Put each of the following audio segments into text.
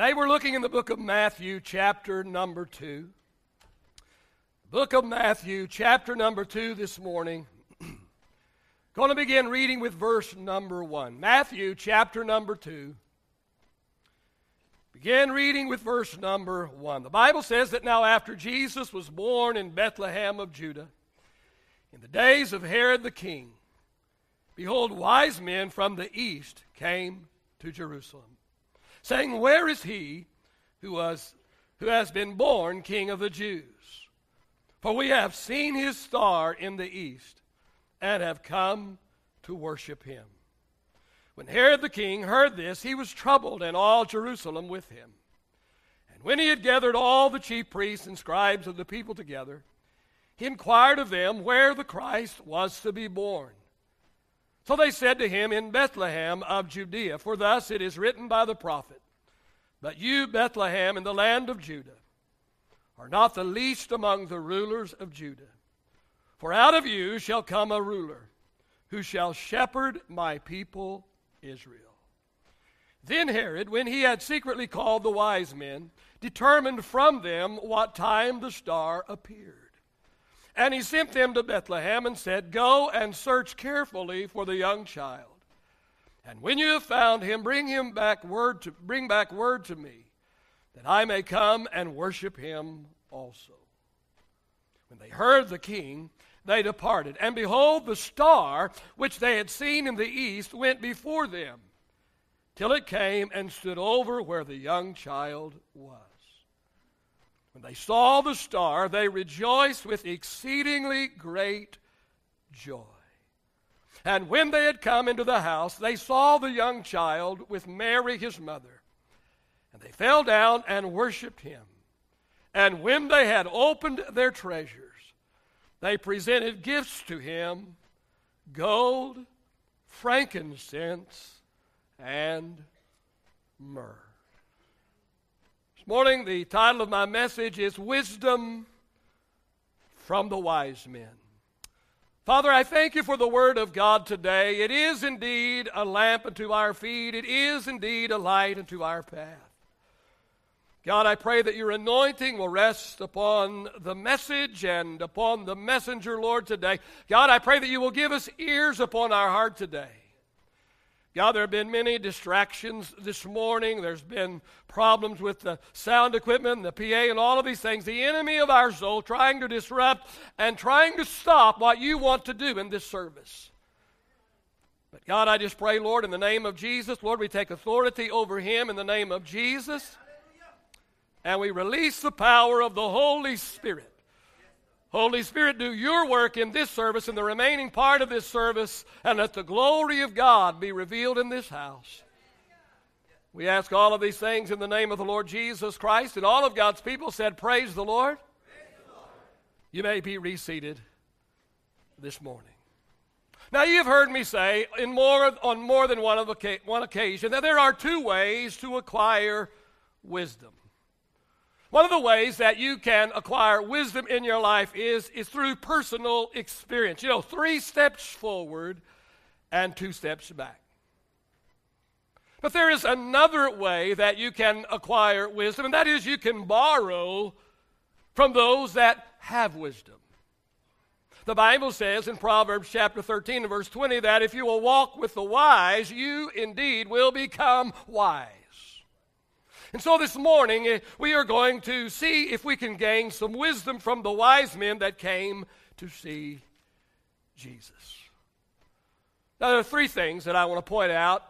Today we're looking in the book of Matthew, chapter number 2. Book of Matthew, chapter number 2 this morning. Going to begin reading with verse number 1. Matthew, chapter number 2. Begin reading with verse number 1. The Bible says that now after Jesus was born in Bethlehem of Judah, in the days of Herod the king, behold, wise men from the east came to Jerusalem saying, Where is he who, was, who has been born king of the Jews? For we have seen his star in the east and have come to worship him. When Herod the king heard this, he was troubled, and all Jerusalem with him. And when he had gathered all the chief priests and scribes of the people together, he inquired of them where the Christ was to be born. So they said to him, In Bethlehem of Judea, for thus it is written by the prophet, But you, Bethlehem, in the land of Judah, are not the least among the rulers of Judah. For out of you shall come a ruler who shall shepherd my people Israel. Then Herod, when he had secretly called the wise men, determined from them what time the star appeared. And he sent them to Bethlehem and said, Go and search carefully for the young child. And when you have found him, bring him back word to bring back word to me, that I may come and worship him also. When they heard the king, they departed. And behold, the star which they had seen in the east went before them, till it came and stood over where the young child was. When they saw the star, they rejoiced with exceedingly great joy. And when they had come into the house, they saw the young child with Mary his mother. And they fell down and worshipped him. And when they had opened their treasures, they presented gifts to him gold, frankincense, and myrrh morning, the title of my message is Wisdom from the Wise Men. Father, I thank you for the Word of God today. It is indeed a lamp unto our feet, it is indeed a light unto our path. God, I pray that your anointing will rest upon the message and upon the messenger, Lord, today. God, I pray that you will give us ears upon our heart today. God, there have been many distractions this morning. There's been problems with the sound equipment, the PA, and all of these things. The enemy of our soul trying to disrupt and trying to stop what you want to do in this service. But God, I just pray, Lord, in the name of Jesus, Lord, we take authority over him in the name of Jesus. And we release the power of the Holy Spirit Holy Spirit, do your work in this service and the remaining part of this service, and let the glory of God be revealed in this house. We ask all of these things in the name of the Lord Jesus Christ, and all of God's people said, Praise the Lord. You may be reseated this morning. Now, you've heard me say in more, on more than one, of, one occasion that there are two ways to acquire wisdom. One of the ways that you can acquire wisdom in your life is, is through personal experience. You know, three steps forward and two steps back. But there is another way that you can acquire wisdom, and that is you can borrow from those that have wisdom. The Bible says in Proverbs chapter 13 and verse 20 that if you will walk with the wise, you indeed will become wise. And so this morning, eh, we are going to see if we can gain some wisdom from the wise men that came to see Jesus. Now, there are three things that I want to point out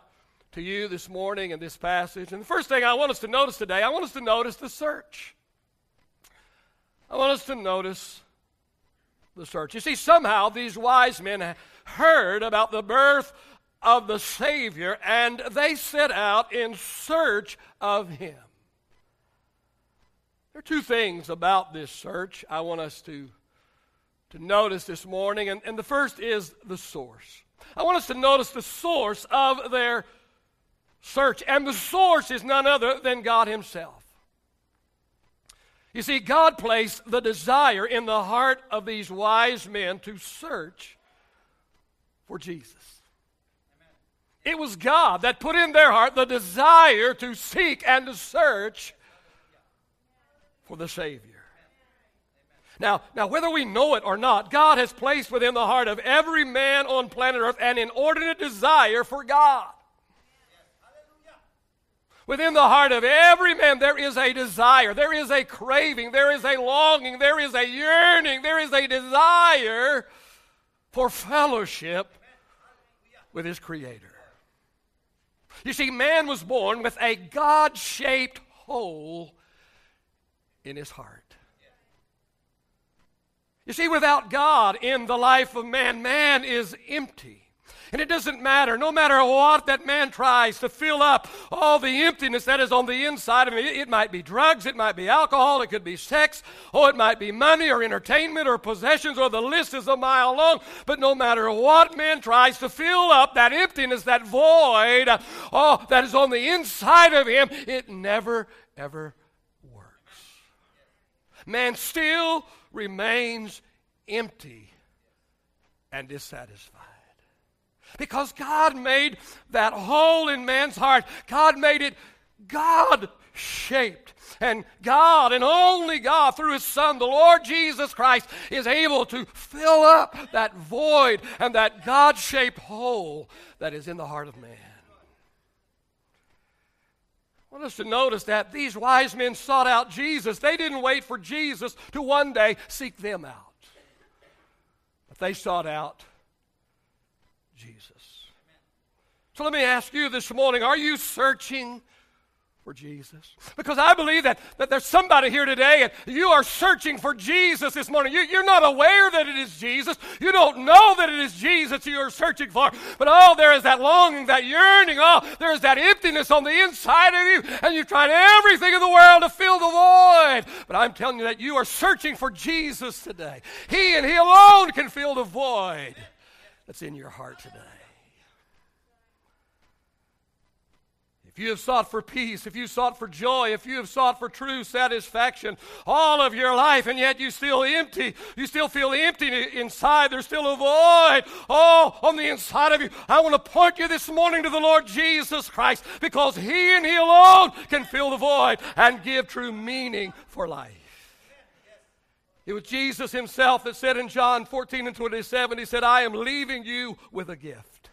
to you this morning in this passage. And the first thing I want us to notice today, I want us to notice the search. I want us to notice the search. You see, somehow these wise men heard about the birth of the Savior, and they set out in search of him. There are two things about this search I want us to, to notice this morning, and, and the first is the source. I want us to notice the source of their search, and the source is none other than God Himself. You see, God placed the desire in the heart of these wise men to search for Jesus. It was God that put in their heart the desire to seek and to search for the Savior. Now, now, whether we know it or not, God has placed within the heart of every man on planet Earth an inordinate desire for God. Within the heart of every man, there is a desire, there is a craving, there is a longing, there is a yearning, there is a desire for fellowship with his Creator. You see, man was born with a God shaped hole in his heart. You see, without God in the life of man, man is empty. And it doesn't matter, no matter what that man tries to fill up all the emptiness that is on the inside of him. It, it, might be drugs, it might be alcohol, it could be sex, or it might be money or entertainment or possessions, or the list is a mile long. But no matter what man tries to fill up that emptiness, that void, oh, that is on the inside of him, it never, ever works. Man still remains empty and dissatisfied. Because God made that hole in man's heart, God made it God shaped. And God, and only God, through His Son, the Lord Jesus Christ, is able to fill up that void and that God shaped hole that is in the heart of man. I want us to notice that these wise men sought out Jesus. They didn't wait for Jesus to one day seek them out, but they sought out Jesus. So let me ask you this morning are you searching for Jesus? Because I believe that, that there's somebody here today and you are searching for Jesus this morning. You, you're not aware that it is Jesus. You don't know that it is Jesus you are searching for. But oh, there is that longing, that yearning. Oh, there is that emptiness on the inside of you. And you've tried everything in the world to fill the void. But I'm telling you that you are searching for Jesus today. He and He alone can fill the void that's in your heart today. If you have sought for peace, if you sought for joy, if you have sought for true satisfaction all of your life, and yet you still empty, you still feel empty inside, there's still a void all on the inside of you. I want to point you this morning to the Lord Jesus Christ because He and He alone can fill the void and give true meaning for life. It was Jesus Himself that said in John 14 and 27, He said, I am leaving you with a gift.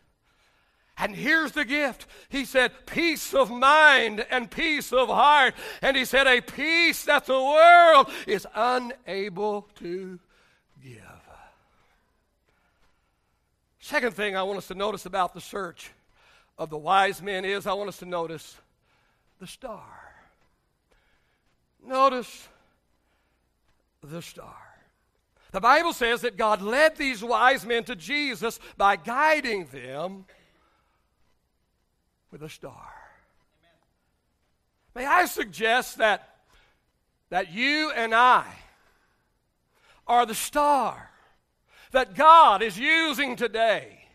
And here's the gift. He said, peace of mind and peace of heart. And he said, a peace that the world is unable to give. Second thing I want us to notice about the search of the wise men is I want us to notice the star. Notice the star. The Bible says that God led these wise men to Jesus by guiding them with a star. May I suggest that, that you and I are the star that God is using today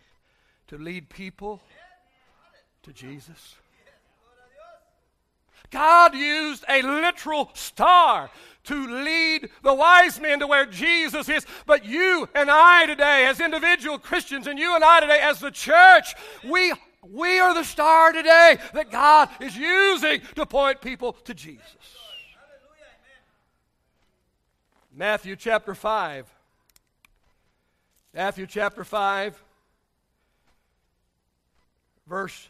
to lead people to Jesus? God used a literal star to lead the wise men to where Jesus is. But you and I today, as individual Christians, and you and I today, as the church, we we are the star today that God is using to point people to Jesus. Matthew chapter 5. Matthew chapter 5, verse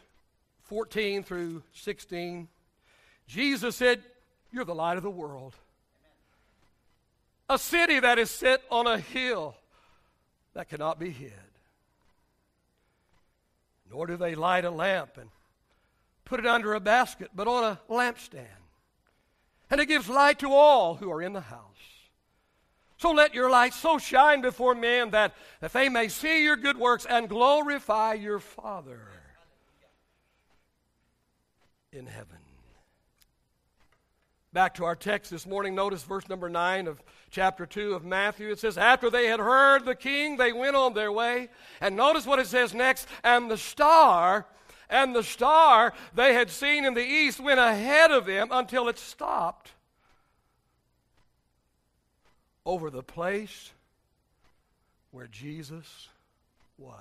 14 through 16. Jesus said, You're the light of the world. A city that is set on a hill that cannot be hid. Nor do they light a lamp and put it under a basket, but on a lampstand. And it gives light to all who are in the house. So let your light so shine before men that, that they may see your good works and glorify your Father in heaven. Back to our text this morning, notice verse number 9 of chapter 2 of Matthew. It says, After they had heard the king, they went on their way. And notice what it says next. And the star, and the star they had seen in the east went ahead of them until it stopped over the place where Jesus was.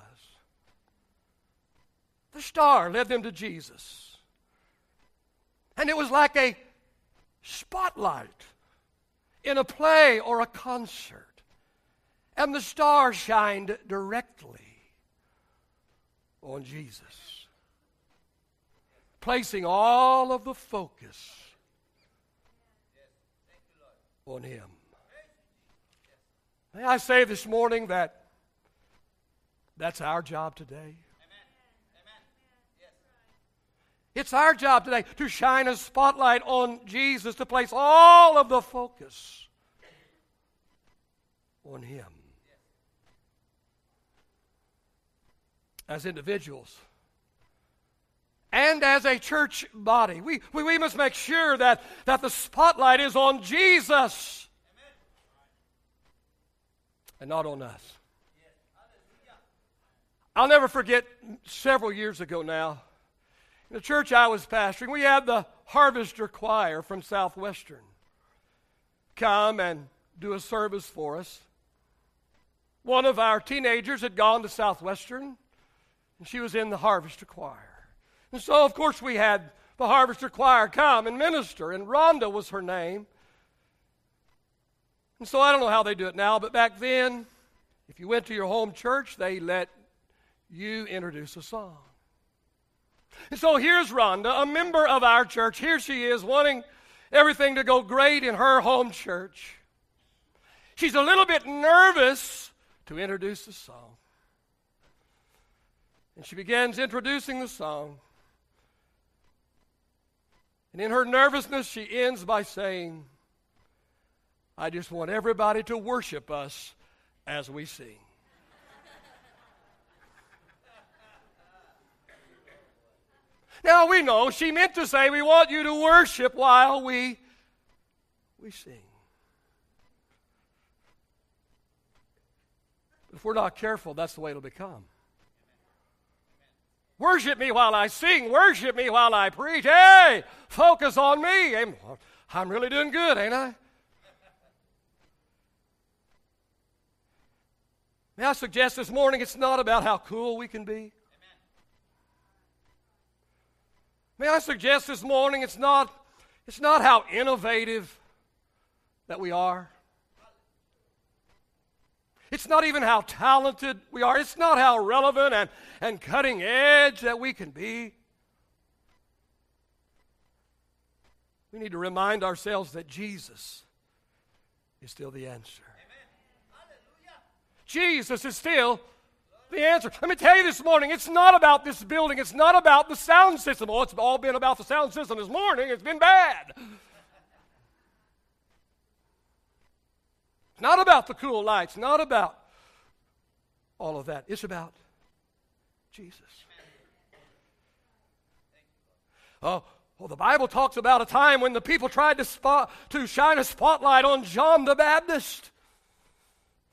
The star led them to Jesus. And it was like a spotlight in a play or a concert. And the star shined directly on Jesus, placing all of the focus on Him. May I say this morning that that's our job today? It's our job today to shine a spotlight on Jesus, to place all of the focus on Him. As individuals and as a church body, we, we, we must make sure that, that the spotlight is on Jesus and not on us. I'll never forget several years ago now the church I was pastoring, we had the Harvester Choir from Southwestern come and do a service for us. One of our teenagers had gone to Southwestern, and she was in the Harvester Choir. And so, of course, we had the Harvester Choir come and minister, and Rhonda was her name. And so I don't know how they do it now, but back then, if you went to your home church, they let you introduce a song. And so here's Rhonda, a member of our church. Here she is, wanting everything to go great in her home church. She's a little bit nervous to introduce the song. And she begins introducing the song. And in her nervousness, she ends by saying, I just want everybody to worship us as we sing. Now we know she meant to say, We want you to worship while we, we sing. If we're not careful, that's the way it'll become. Worship me while I sing. Worship me while I preach. Hey, focus on me. I'm really doing good, ain't I? May I suggest this morning it's not about how cool we can be. May I suggest this morning it's not, it's not how innovative that we are. It's not even how talented we are. It's not how relevant and, and cutting edge that we can be. We need to remind ourselves that Jesus is still the answer. Jesus is still the answer. Let me tell you this morning, it's not about this building. It's not about the sound system. Oh, it's all been about the sound system this morning. It's been bad. It's not about the cool lights, not about all of that. It's about Jesus. Oh, well, the Bible talks about a time when the people tried to, spot, to shine a spotlight on John the Baptist.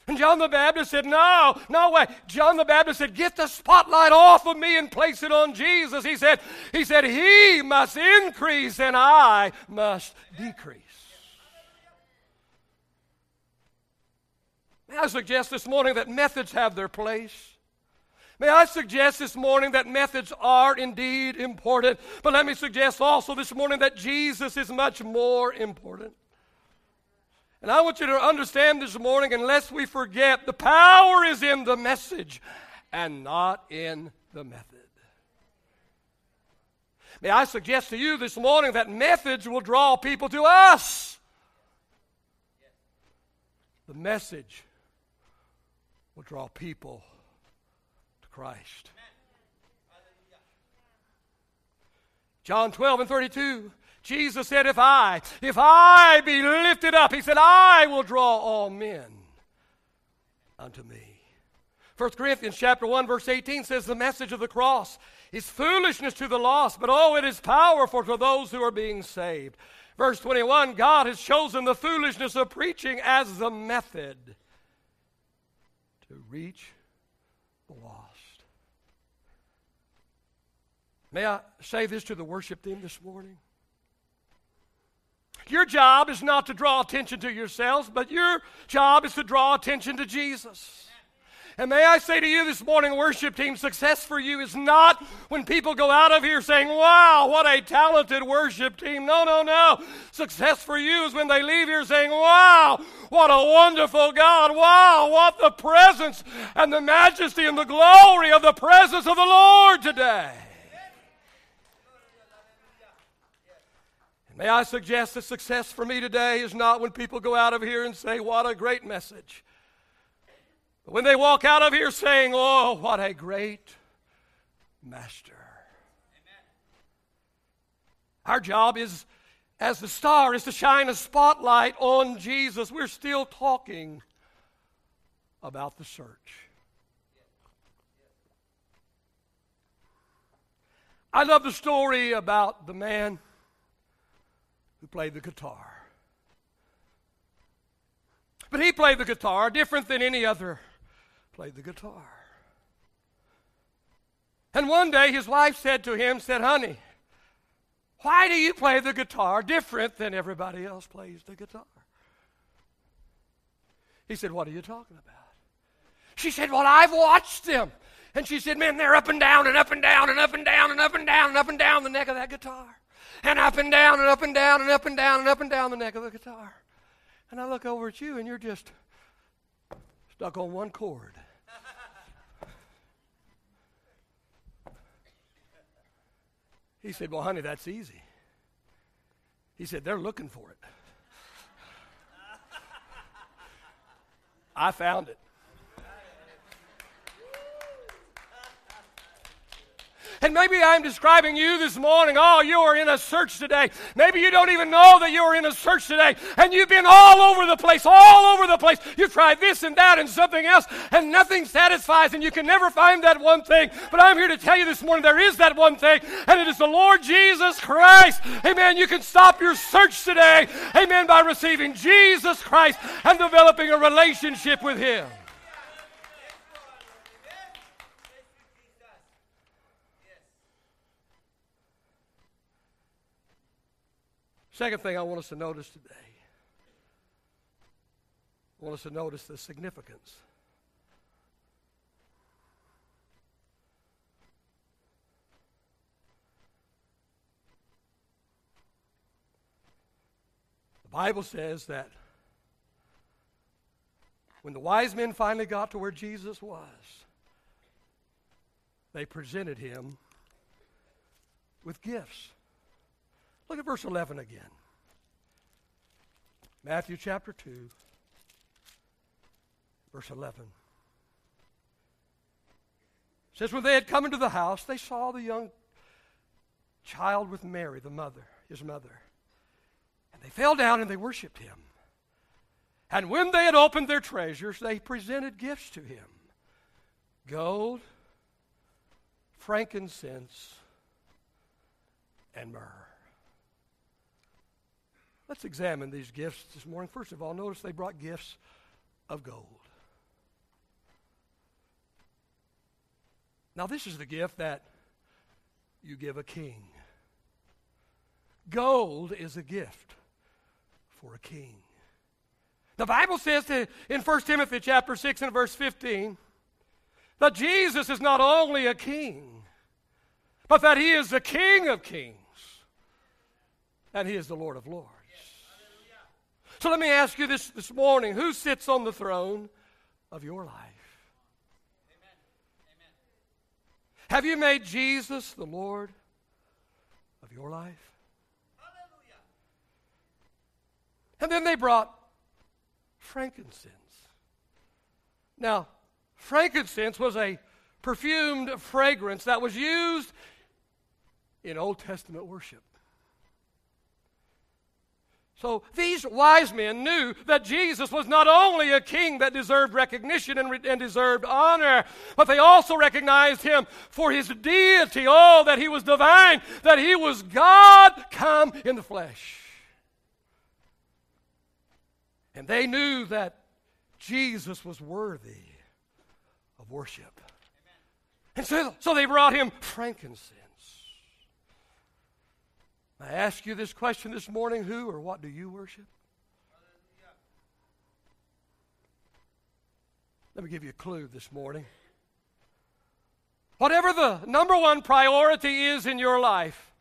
And John the Baptist said, No, no way. John the Baptist said, Get the spotlight off of me and place it on Jesus. He said, He said, He must increase and I must decrease. May I suggest this morning that methods have their place? May I suggest this morning that methods are indeed important, but let me suggest also this morning that Jesus is much more important. And I want you to understand this morning, unless we forget, the power is in the message and not in the method. May I suggest to you this morning that methods will draw people to us. The message will draw people to Christ. John 12 and 32 Jesus said, If I, if I be lifted up, he said, I will draw all men unto me. 1 Corinthians chapter 1, verse 18 says, The message of the cross is foolishness to the lost, but oh, it is powerful to those who are being saved. Verse 21 God has chosen the foolishness of preaching as the method to reach the lost. May I say this to the worship team this morning? Your job is not to draw attention to yourselves, but your job is to draw attention to Jesus. And may I say to you this morning, worship team, success for you is not when people go out of here saying, Wow, what a talented worship team. No, no, no. Success for you is when they leave here saying, Wow, what a wonderful God. Wow, what the presence and the majesty and the glory of the presence of the Lord today. May I suggest that success for me today is not when people go out of here and say, What a great message. But when they walk out of here saying, Oh, what a great master. Amen. Our job is, as the star, is to shine a spotlight on Jesus. We're still talking about the search. I love the story about the man who played the guitar. But he played the guitar different than any other played the guitar. And one day his wife said to him, said, "Honey, why do you play the guitar different than everybody else plays the guitar?" He said, "What are you talking about?" She said, "Well, I've watched them." And she said, Man, they're up and down and up and down and up and down and up and down and up and down the neck of that guitar and up and down and up and down and up and down and up and down the neck of the guitar. And I look over at you and you're just stuck on one chord. He said, Well, honey, that's easy. He said, They're looking for it. I found it. And maybe I'm describing you this morning. Oh, you are in a search today. Maybe you don't even know that you are in a search today. And you've been all over the place, all over the place. You've tried this and that and something else, and nothing satisfies, and you can never find that one thing. But I'm here to tell you this morning there is that one thing, and it is the Lord Jesus Christ. Amen. You can stop your search today. Amen. By receiving Jesus Christ and developing a relationship with Him. Second thing I want us to notice today I want us to notice the significance. The Bible says that when the wise men finally got to where Jesus was, they presented him with gifts. Look at verse 11 again. Matthew chapter 2, verse 11. It says, When they had come into the house, they saw the young child with Mary, the mother, his mother. And they fell down and they worshiped him. And when they had opened their treasures, they presented gifts to him gold, frankincense, and myrrh. Let's examine these gifts this morning. First of all, notice they brought gifts of gold. Now, this is the gift that you give a king. Gold is a gift for a king. The Bible says in 1 Timothy chapter 6 and verse 15 that Jesus is not only a king, but that he is the King of kings and he is the Lord of lords. So let me ask you this this morning who sits on the throne of your life? Amen. Amen. Have you made Jesus the Lord of your life? Hallelujah. And then they brought frankincense. Now, frankincense was a perfumed fragrance that was used in Old Testament worship. So these wise men knew that Jesus was not only a king that deserved recognition and, re- and, deserved honor, but they also recognized him for his deity. Oh, that he was divine, that he was God come in the flesh. And they knew that Jesus was worthy of worship. And so, so they brought him frankincense. I ask you this question this morning who or what do you worship? Let me give you a clue this morning. Whatever the number one priority is in your life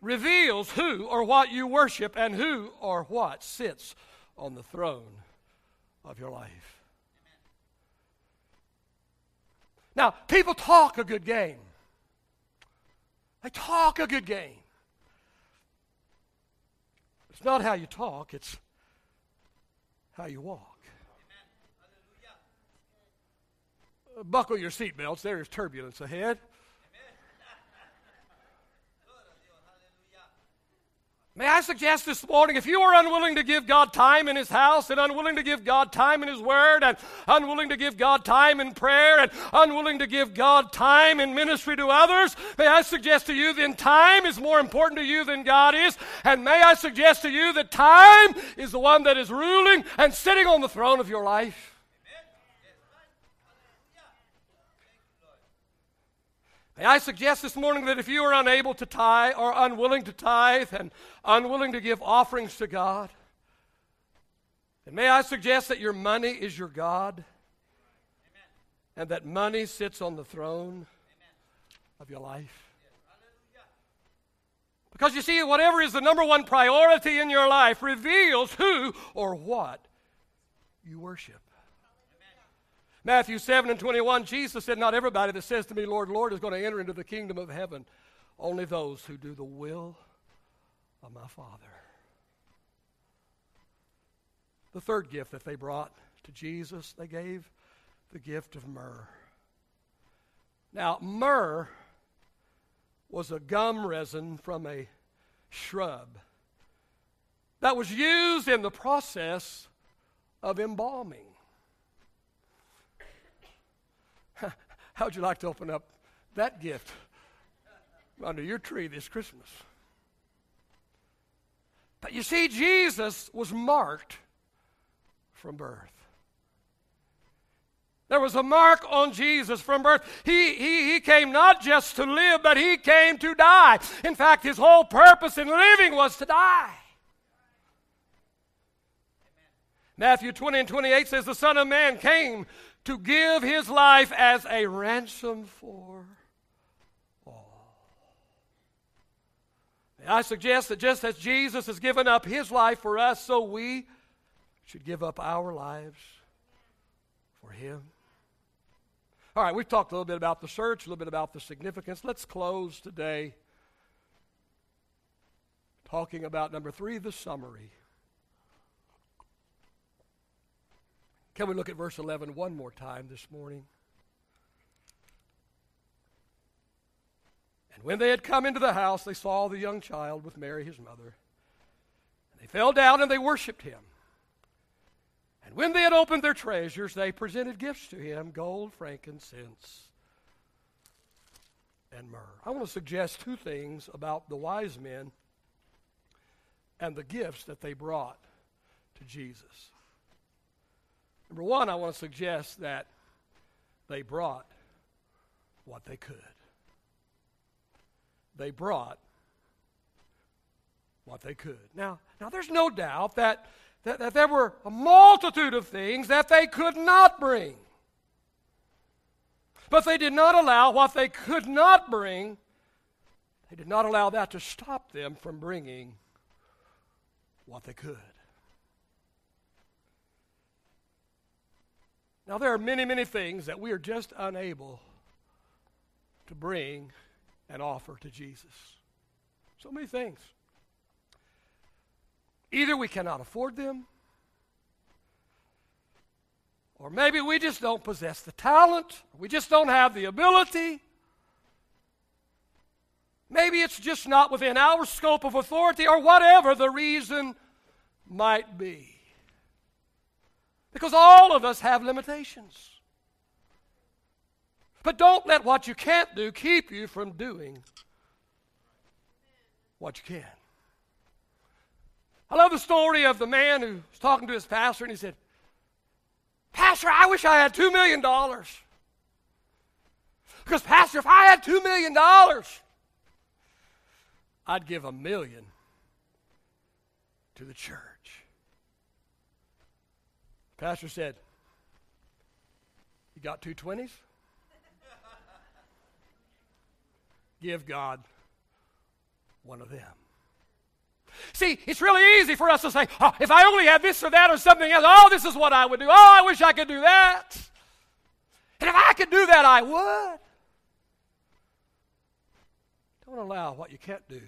reveals who or what you worship and who or what sits on the throne of your life. Now, people talk a good game. They talk a good game. It's not how you talk, it's how you walk. Uh, buckle your seatbelts. There is turbulence ahead. May I suggest this morning, if you are unwilling to give God time in His house and unwilling to give God time in His Word and unwilling to give God time in prayer and unwilling to give God time in ministry to others, may I suggest to you then time is more important to you than God is. And may I suggest to you that time is the one that is ruling and sitting on the throne of your life. May I suggest this morning that if you are unable to tithe or unwilling to tithe and unwilling to give offerings to God, then may I suggest that your money is your God Amen. and that money sits on the throne Amen. of your life. Because you see, whatever is the number one priority in your life reveals who or what you worship. Matthew 7 and 21, Jesus said, Not everybody that says to me, Lord, Lord, is going to enter into the kingdom of heaven, only those who do the will of my Father. The third gift that they brought to Jesus, they gave the gift of myrrh. Now, myrrh was a gum resin from a shrub that was used in the process of embalming. How would you like to open up that gift under your tree this Christmas? But you see, Jesus was marked from birth. There was a mark on Jesus from birth. He, he, he came not just to live, but he came to die. In fact, his whole purpose in living was to die. Matthew 20 and 28 says, The Son of Man came to give his life as a ransom for all. I suggest that just as Jesus has given up his life for us, so we should give up our lives for him. All right, we've talked a little bit about the search, a little bit about the significance. Let's close today talking about number three, the summary. Can we look at verse 11 one more time this morning? And when they had come into the house, they saw the young child with Mary his mother. And they fell down and they worshipped him. And when they had opened their treasures, they presented gifts to him gold, frankincense, and myrrh. I want to suggest two things about the wise men and the gifts that they brought to Jesus. Number one, I want to suggest that they brought what they could. They brought what they could. Now, now there's no doubt that, that, that there were a multitude of things that they could not bring. But they did not allow what they could not bring, they did not allow that to stop them from bringing what they could. Now, there are many, many things that we are just unable to bring and offer to Jesus. So many things. Either we cannot afford them, or maybe we just don't possess the talent, we just don't have the ability. Maybe it's just not within our scope of authority, or whatever the reason might be. Because all of us have limitations. But don't let what you can't do keep you from doing what you can. I love the story of the man who was talking to his pastor and he said, Pastor, I wish I had $2 million. Because, Pastor, if I had $2 million, I'd give a million to the church. Pastor said, You got two 20s? Give God one of them. See, it's really easy for us to say, oh, if I only had this or that or something else, oh, this is what I would do. Oh, I wish I could do that. And if I could do that, I would. Don't allow what you can't do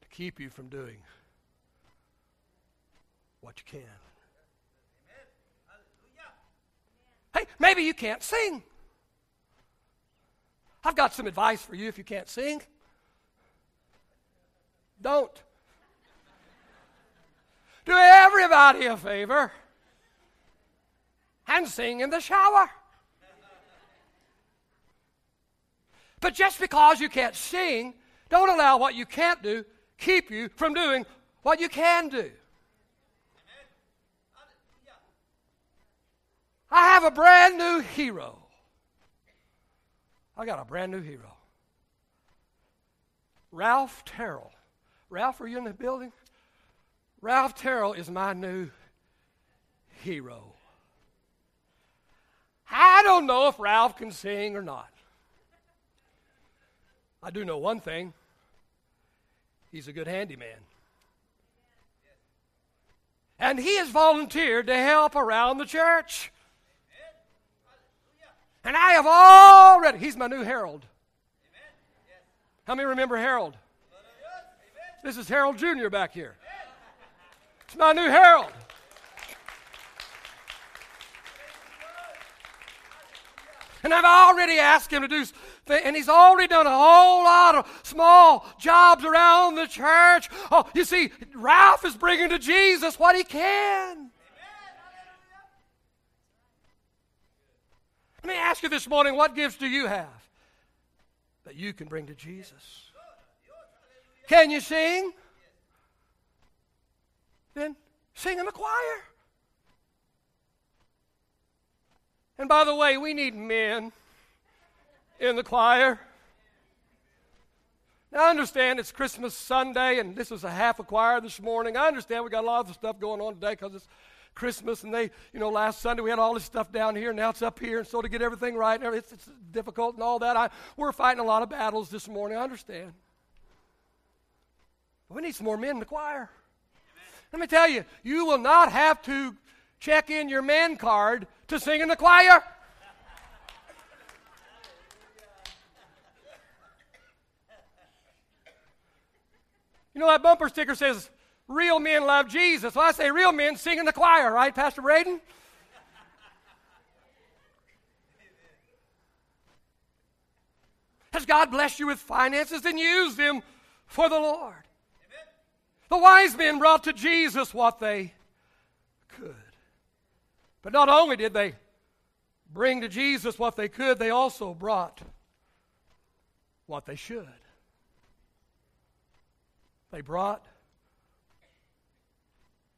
to keep you from doing what you can. Hey, maybe you can't sing. I've got some advice for you if you can't sing. Don't. Do everybody a favor and sing in the shower. But just because you can't sing, don't allow what you can't do keep you from doing what you can do. I have a brand new hero. I got a brand new hero. Ralph Terrell. Ralph, are you in the building? Ralph Terrell is my new hero. I don't know if Ralph can sing or not. I do know one thing he's a good handyman. And he has volunteered to help around the church. And I have already, he's my new Harold. How many remember Harold? This is Harold Jr. back here. It's my new Harold. And I've already asked him to do, and he's already done a whole lot of small jobs around the church. Oh, you see, Ralph is bringing to Jesus what he can. Let me ask you this morning what gifts do you have that you can bring to Jesus? Can you sing? Then sing in the choir. And by the way, we need men in the choir. Now, I understand it's Christmas Sunday, and this was a half a choir this morning. I understand we got a lot of stuff going on today because it's Christmas, and they, you know, last Sunday we had all this stuff down here, and now it's up here, and so to get everything right, it's, it's difficult and all that. I, we're fighting a lot of battles this morning. I understand. But we need some more men in the choir. Let me tell you, you will not have to check in your man card to sing in the choir. You know that bumper sticker says, Real men love Jesus. Well, I say real men sing in the choir, right, Pastor Braden? Has God blessed you with finances? Then use them for the Lord. Amen. The wise men brought to Jesus what they could. But not only did they bring to Jesus what they could, they also brought what they should. They brought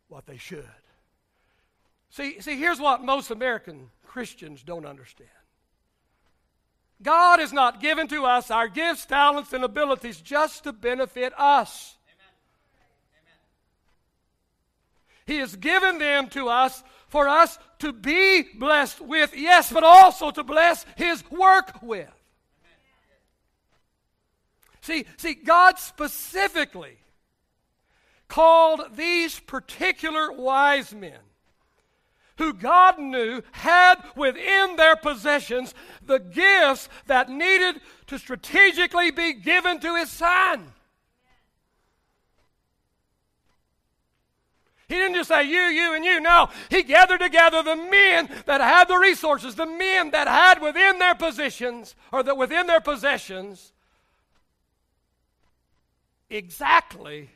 what they should. See, see, here's what most American Christians don't understand. God has not given to us our gifts, talents, and abilities just to benefit us. He has given them to us for us to be blessed with, yes, but also to bless His work with. See, see, God specifically called these particular wise men who God knew had within their possessions the gifts that needed to strategically be given to his son. He didn't just say you, you, and you. No, he gathered together the men that had the resources, the men that had within their positions, or that within their possessions, exactly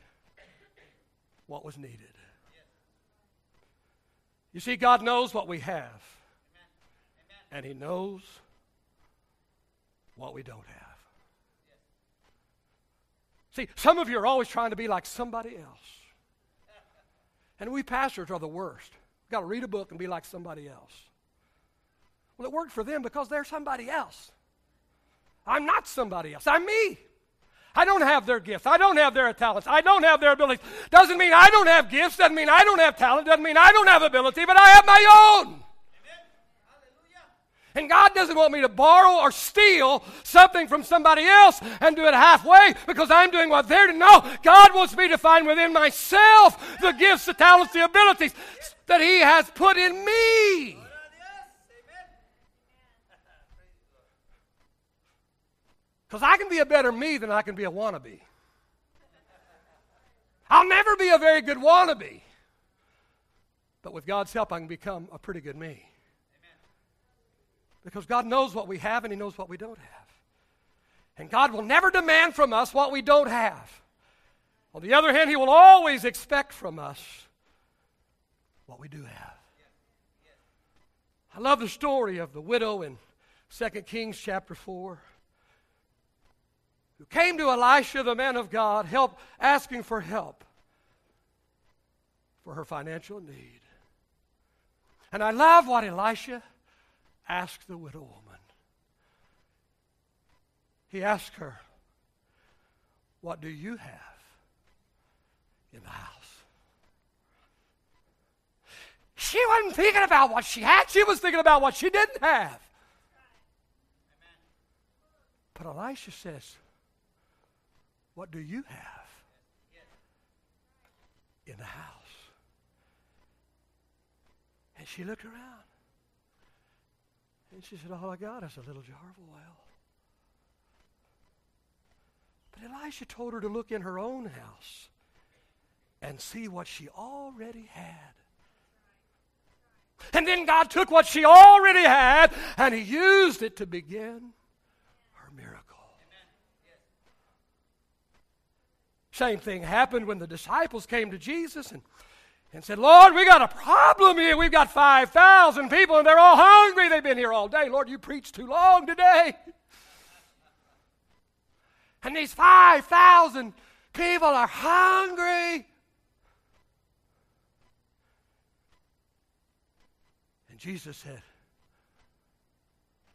what was needed. You see, God knows what we have, and He knows what we don't have. See, some of you are always trying to be like somebody else. And we pastors are the worst. We've got to read a book and be like somebody else. Well, it worked for them because they're somebody else. I'm not somebody else. I'm me. I don't have their gifts. I don't have their talents. I don't have their abilities. Doesn't mean I don't have gifts. Doesn't mean I don't have talent. Doesn't mean I don't have ability, but I have my own. And God doesn't want me to borrow or steal something from somebody else and do it halfway because I'm doing what they're doing. know. God wants me to find within myself the gifts, the talents, the abilities that He has put in me. Because I can be a better me than I can be a wannabe. I'll never be a very good wannabe. But with God's help, I can become a pretty good me. Because God knows what we have and He knows what we don't have. And God will never demand from us what we don't have. On the other hand, He will always expect from us what we do have. I love the story of the widow in 2 Kings chapter 4 who came to Elisha, the man of God, help, asking for help for her financial need. And I love what Elisha asked the widow woman. He asked her, What do you have in the house? She wasn't thinking about what she had, she was thinking about what she didn't have. But Elisha says, What do you have in the house? And she looked around. And she said, All I got is a little jar of oil. But Elisha told her to look in her own house and see what she already had. And then God took what she already had and He used it to begin her miracle. Same thing happened when the disciples came to Jesus and and said, Lord, we got a problem here. We've got 5,000 people and they're all hungry. They've been here all day. Lord, you preached too long today. And these 5,000 people are hungry. And Jesus said,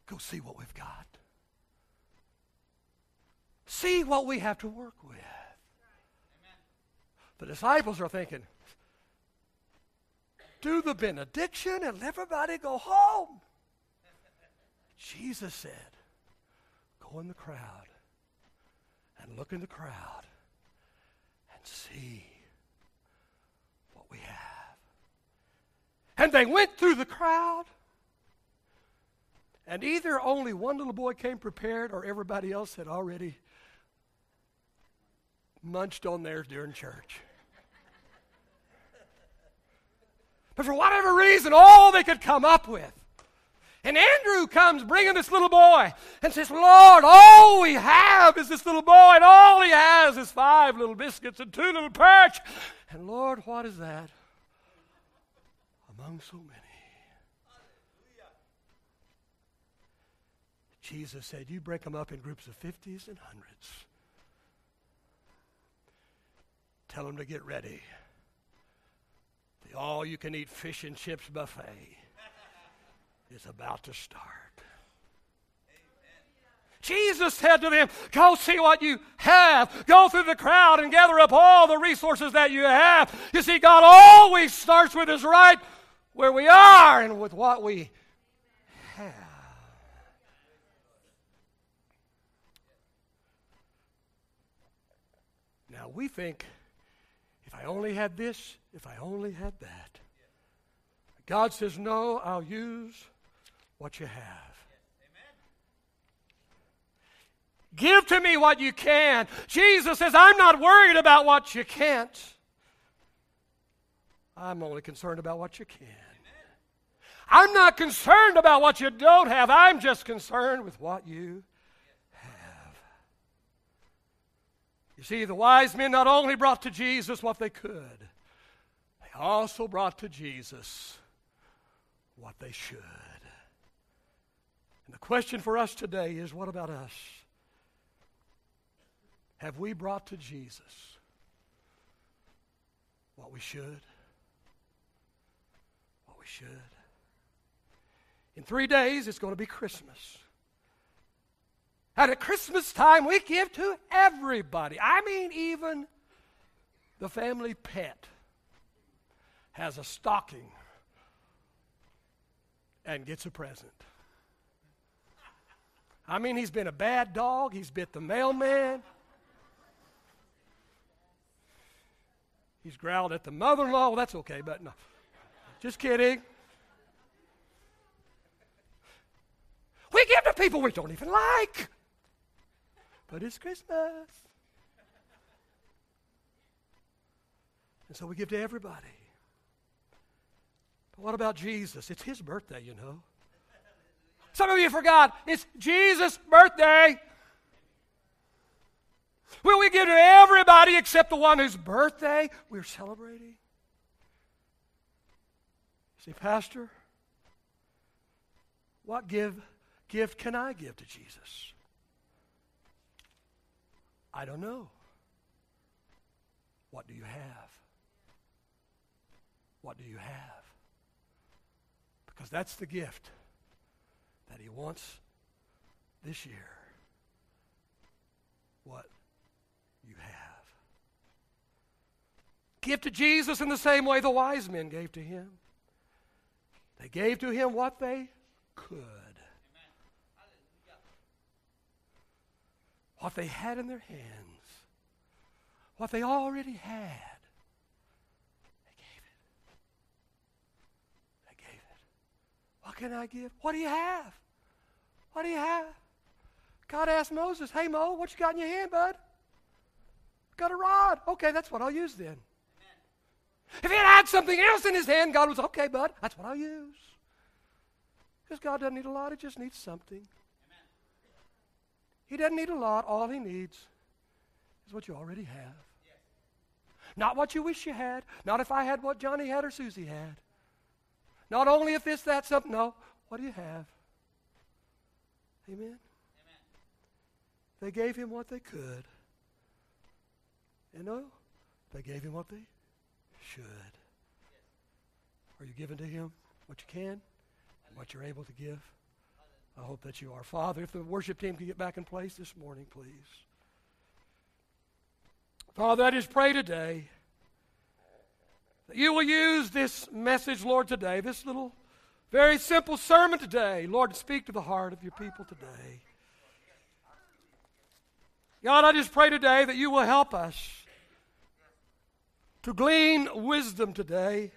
Go see what we've got. See what we have to work with. The disciples are thinking, do the benediction and let everybody go home. Jesus said, Go in the crowd and look in the crowd and see what we have. And they went through the crowd, and either only one little boy came prepared or everybody else had already munched on theirs during church. But for whatever reason, all they could come up with. And Andrew comes bringing this little boy and says, Lord, all we have is this little boy, and all he has is five little biscuits and two little perch. And Lord, what is that among so many? Jesus said, You break them up in groups of 50s and hundreds. Tell them to get ready. The all you can eat fish and chips buffet is about to start. Jesus said to them, Go see what you have. Go through the crowd and gather up all the resources that you have. You see, God always starts with us right where we are and with what we have. Now, we think if I only had this, if I only had that. God says, No, I'll use what you have. Give to me what you can. Jesus says, I'm not worried about what you can't. I'm only concerned about what you can. I'm not concerned about what you don't have. I'm just concerned with what you have. You see, the wise men not only brought to Jesus what they could, also brought to Jesus what they should. And the question for us today is what about us? Have we brought to Jesus what we should? What we should? In three days, it's going to be Christmas. And at Christmas time, we give to everybody. I mean, even the family pet has a stocking and gets a present. I mean, he's been a bad dog. He's bit the mailman. He's growled at the mother in law. Well, that's okay, but no. Just kidding. We give to people we don't even like. But it's Christmas. And so we give to everybody. What about Jesus? It's his birthday, you know. Some of you forgot. It's Jesus' birthday. Will we give to everybody except the one whose birthday we're celebrating? See, Pastor, what give, gift can I give to Jesus? I don't know. What do you have? What do you have? Because that's the gift that He wants this year. What you have. Give to Jesus in the same way the wise men gave to Him. They gave to Him what they could. What they had in their hands. What they already had. What can I give? What do you have? What do you have? God asked Moses, Hey, Mo, what you got in your hand, bud? Got a rod. Okay, that's what I'll use then. Amen. If he had had something else in his hand, God was, Okay, bud, that's what I'll use. Because God doesn't need a lot, he just needs something. Amen. He doesn't need a lot. All he needs is what you already have. Yes. Not what you wish you had. Not if I had what Johnny had or Susie had. Not only if this, that, something. No. What do you have? Amen? Amen. They gave him what they could. You know, they gave him what they should. Are you giving to him what you can and what you're able to give? I hope that you are. Father, if the worship team can get back in place this morning, please. Father, I just pray today you will use this message, Lord, today, this little very simple sermon today, Lord, to speak to the heart of your people today. God, I just pray today that you will help us to glean wisdom today.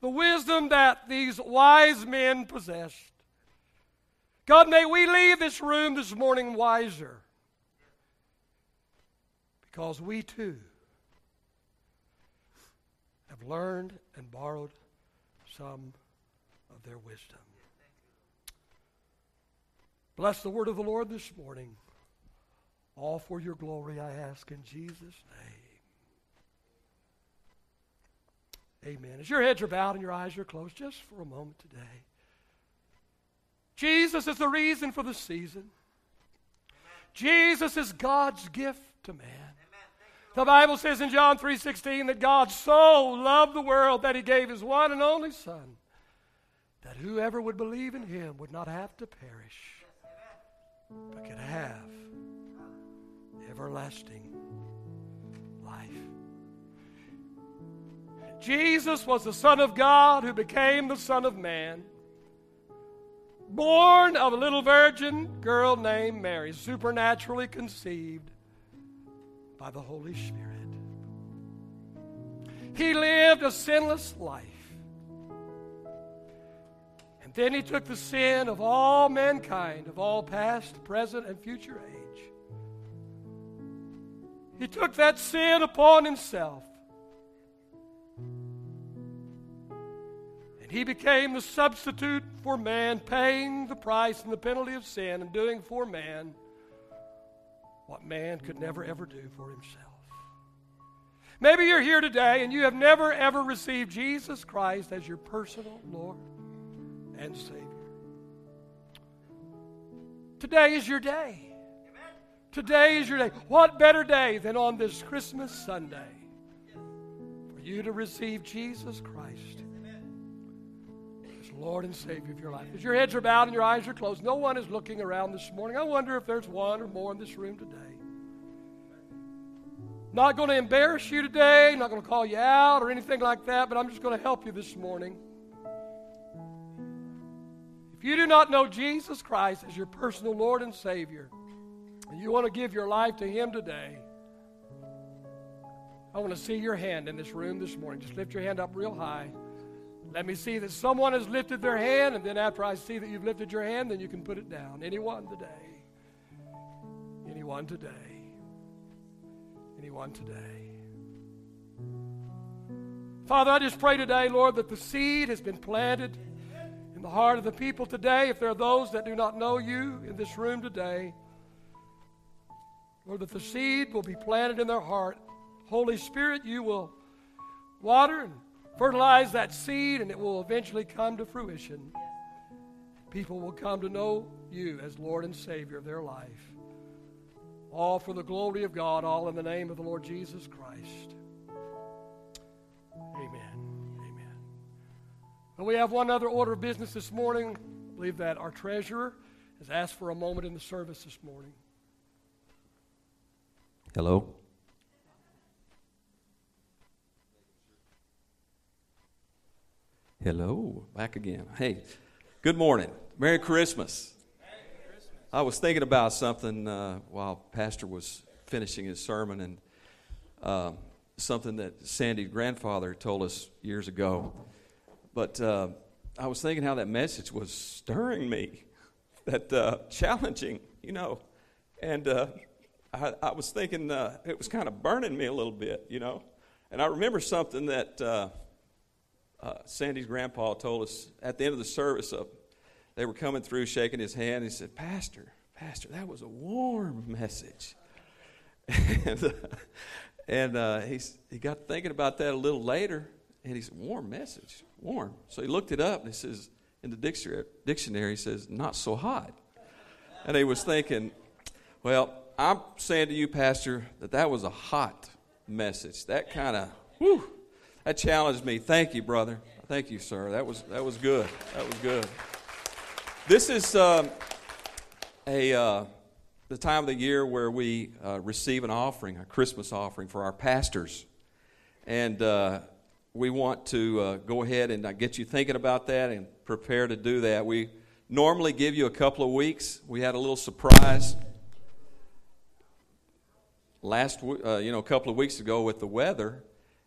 The wisdom that these wise men possessed. God, may we leave this room this morning wiser because we too have learned and borrowed some of their wisdom. Bless the word of the Lord this morning. All for your glory, I ask in Jesus' name. Amen. As your heads are bowed and your eyes are closed, just for a moment today. Jesus is the reason for the season. Jesus is God's gift to man. The Bible says in John 3:16 that God so loved the world that he gave his one and only son that whoever would believe in him would not have to perish but could have everlasting life. Jesus was the son of God who became the son of man. Born of a little virgin girl named Mary, supernaturally conceived by the Holy Spirit. He lived a sinless life. And then he took the sin of all mankind, of all past, present, and future age. He took that sin upon himself. And he became the substitute for man, paying the price and the penalty of sin and doing for man what man could never ever do for himself. Maybe you're here today and you have never ever received Jesus Christ as your personal Lord and Savior. Today is your day. Today is your day. What better day than on this Christmas Sunday for you to receive Jesus Christ Lord and Savior of your life? As your heads are bowed and your eyes are closed, no one is looking around this morning. I wonder if there's one or more in this room today. Not going to embarrass you today, not going to call you out or anything like that, but I'm just going to help you this morning. If you do not know Jesus Christ as your personal Lord and Savior, and you want to give your life to Him today, I want to see your hand in this room this morning. Just lift your hand up real high. Let me see that someone has lifted their hand, and then after I see that you've lifted your hand, then you can put it down. Anyone today? Anyone today? Anyone today? Father, I just pray today, Lord, that the seed has been planted in the heart of the people today. If there are those that do not know you in this room today, Lord, that the seed will be planted in their heart. Holy Spirit, you will water and fertilize that seed, and it will eventually come to fruition. People will come to know you as Lord and Savior of their life. All for the glory of God, all in the name of the Lord Jesus Christ. Amen. Amen. We have one other order of business this morning. I believe that our treasurer has asked for a moment in the service this morning. Hello. Hello, back again. Hey, good morning. Merry Christmas. I was thinking about something uh, while Pastor was finishing his sermon, and uh, something that Sandy's grandfather told us years ago. But uh, I was thinking how that message was stirring me, that uh, challenging, you know. And uh, I, I, was thinking uh, it was kind of burning me a little bit, you know. And I remember something that uh, uh, Sandy's grandpa told us at the end of the service. Of, they were coming through, shaking his hand. He said, Pastor, Pastor, that was a warm message. and, and uh, he's, he got thinking about that a little later, and he said, Warm message, warm. So he looked it up, and he says, in the dictionary, dictionary he says, Not so hot. And he was thinking, Well, I'm saying to you, Pastor, that that was a hot message. That kind of, whew, that challenged me. Thank you, brother. Thank you, sir. That was, that was good. That was good. This is uh, a. Uh, the time of the year where we uh, receive an offering, a Christmas offering for our pastors. And uh, we want to uh, go ahead and uh, get you thinking about that and prepare to do that. We normally give you a couple of weeks. We had a little surprise last, uh, you know, a couple of weeks ago with the weather,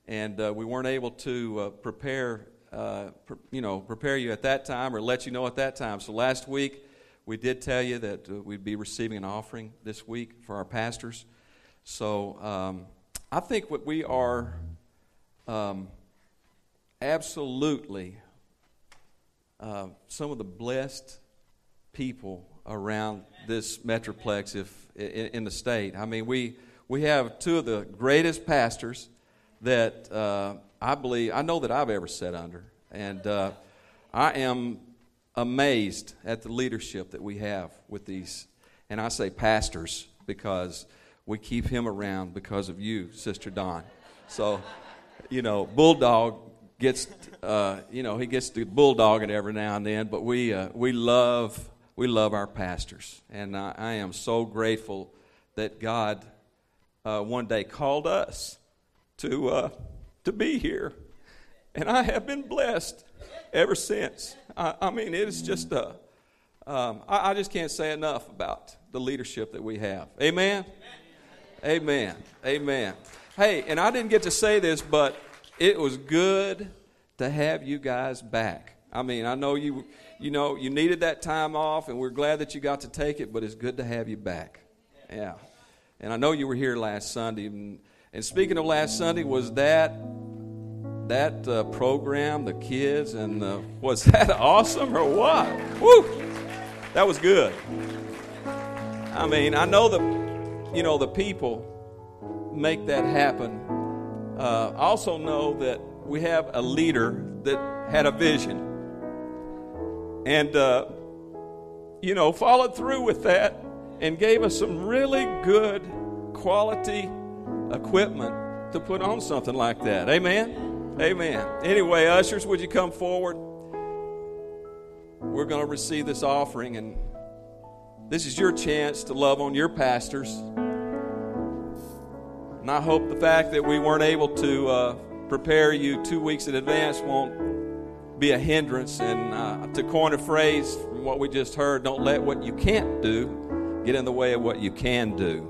and uh, we weren't able to prepare, pre- you know, prepare you at that time or let you know at that time. So last week we did tell you that uh, we'd be receiving an offering this week for our pastors. So um, I think what we are um, absolutely uh, some of the blessed people around this metroplex if in, in, the state. I mean, we we have two of the greatest pastors that uh, I believe I know that I've ever sat under, and uh, I am amazed at the leadership that we have with these, and I say pastors because we keep him around because of you, Sister Dawn. So, you know, Bulldog gets, uh, you know, he gets to bulldogging every now and then, but we, uh, we love, we love our pastors. And I, I am so grateful that God uh, one day called us to, uh, to be here. And I have been blessed ever since. I, I mean, it is just a, um, I, I, just can't say enough about the leadership that we have. Amen? Amen. Amen. Hey, and I didn't get to say this, but it was good to have you guys back. I mean, I know you, you know, you needed that time off, and we're glad that you got to take it, but it's good to have you back. Yeah. And I know you were here last Sunday. And, and speaking of last Sunday, was that that uh, program, the kids, and uh, was that awesome or what? Woo! That was good. I mean, I know that, you know, the people make that happen. Uh, I also know that we have a leader that had a vision. And, uh, you know, followed through with that and gave us some really good quality equipment to put on something like that. Amen? Amen. Anyway, ushers, would you come forward? We're going to receive this offering, and this is your chance to love on your pastors. And I hope the fact that we weren't able to uh, prepare you two weeks in advance won't be a hindrance. And uh, to coin a phrase from what we just heard, don't let what you can't do get in the way of what you can do.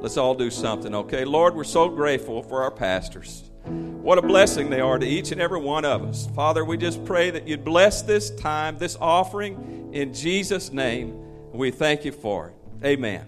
Let's all do something, okay? Lord, we're so grateful for our pastors. What a blessing they are to each and every one of us. Father, we just pray that you'd bless this time, this offering, in Jesus' name. We thank you for it. Amen.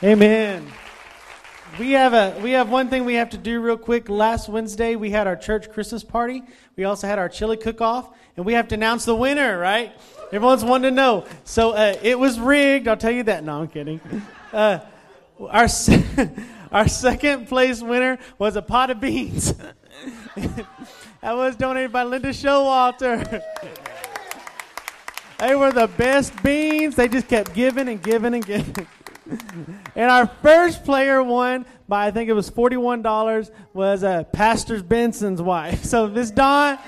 Amen. We have a we have one thing we have to do real quick. Last Wednesday we had our church Christmas party. We also had our chili cook off, and we have to announce the winner, right? Everyone's wanting to know. So uh, it was rigged. I'll tell you that. No, I'm kidding. Uh, our se- our second place winner was a pot of beans. that was donated by Linda Showalter. they were the best beans. They just kept giving and giving and giving. And our first player won by I think it was forty-one dollars was uh, Pastor Benson's wife. So Miss Dawn,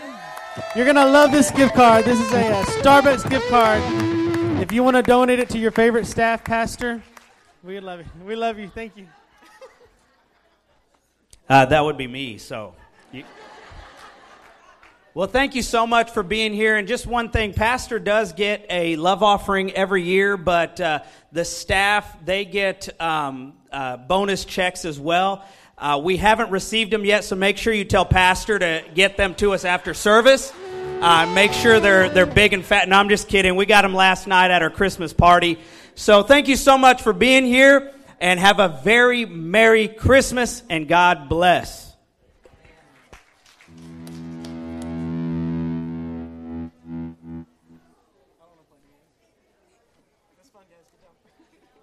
you're gonna love this gift card. This is a, a Starbucks gift card. If you want to donate it to your favorite staff pastor, we love you. We love you. Thank you. Uh, that would be me. So. You well, thank you so much for being here. And just one thing, Pastor does get a love offering every year, but uh, the staff, they get um, uh, bonus checks as well. Uh, we haven't received them yet, so make sure you tell Pastor to get them to us after service. Uh, make sure they're, they're big and fat. No, I'm just kidding. We got them last night at our Christmas party. So thank you so much for being here, and have a very Merry Christmas, and God bless.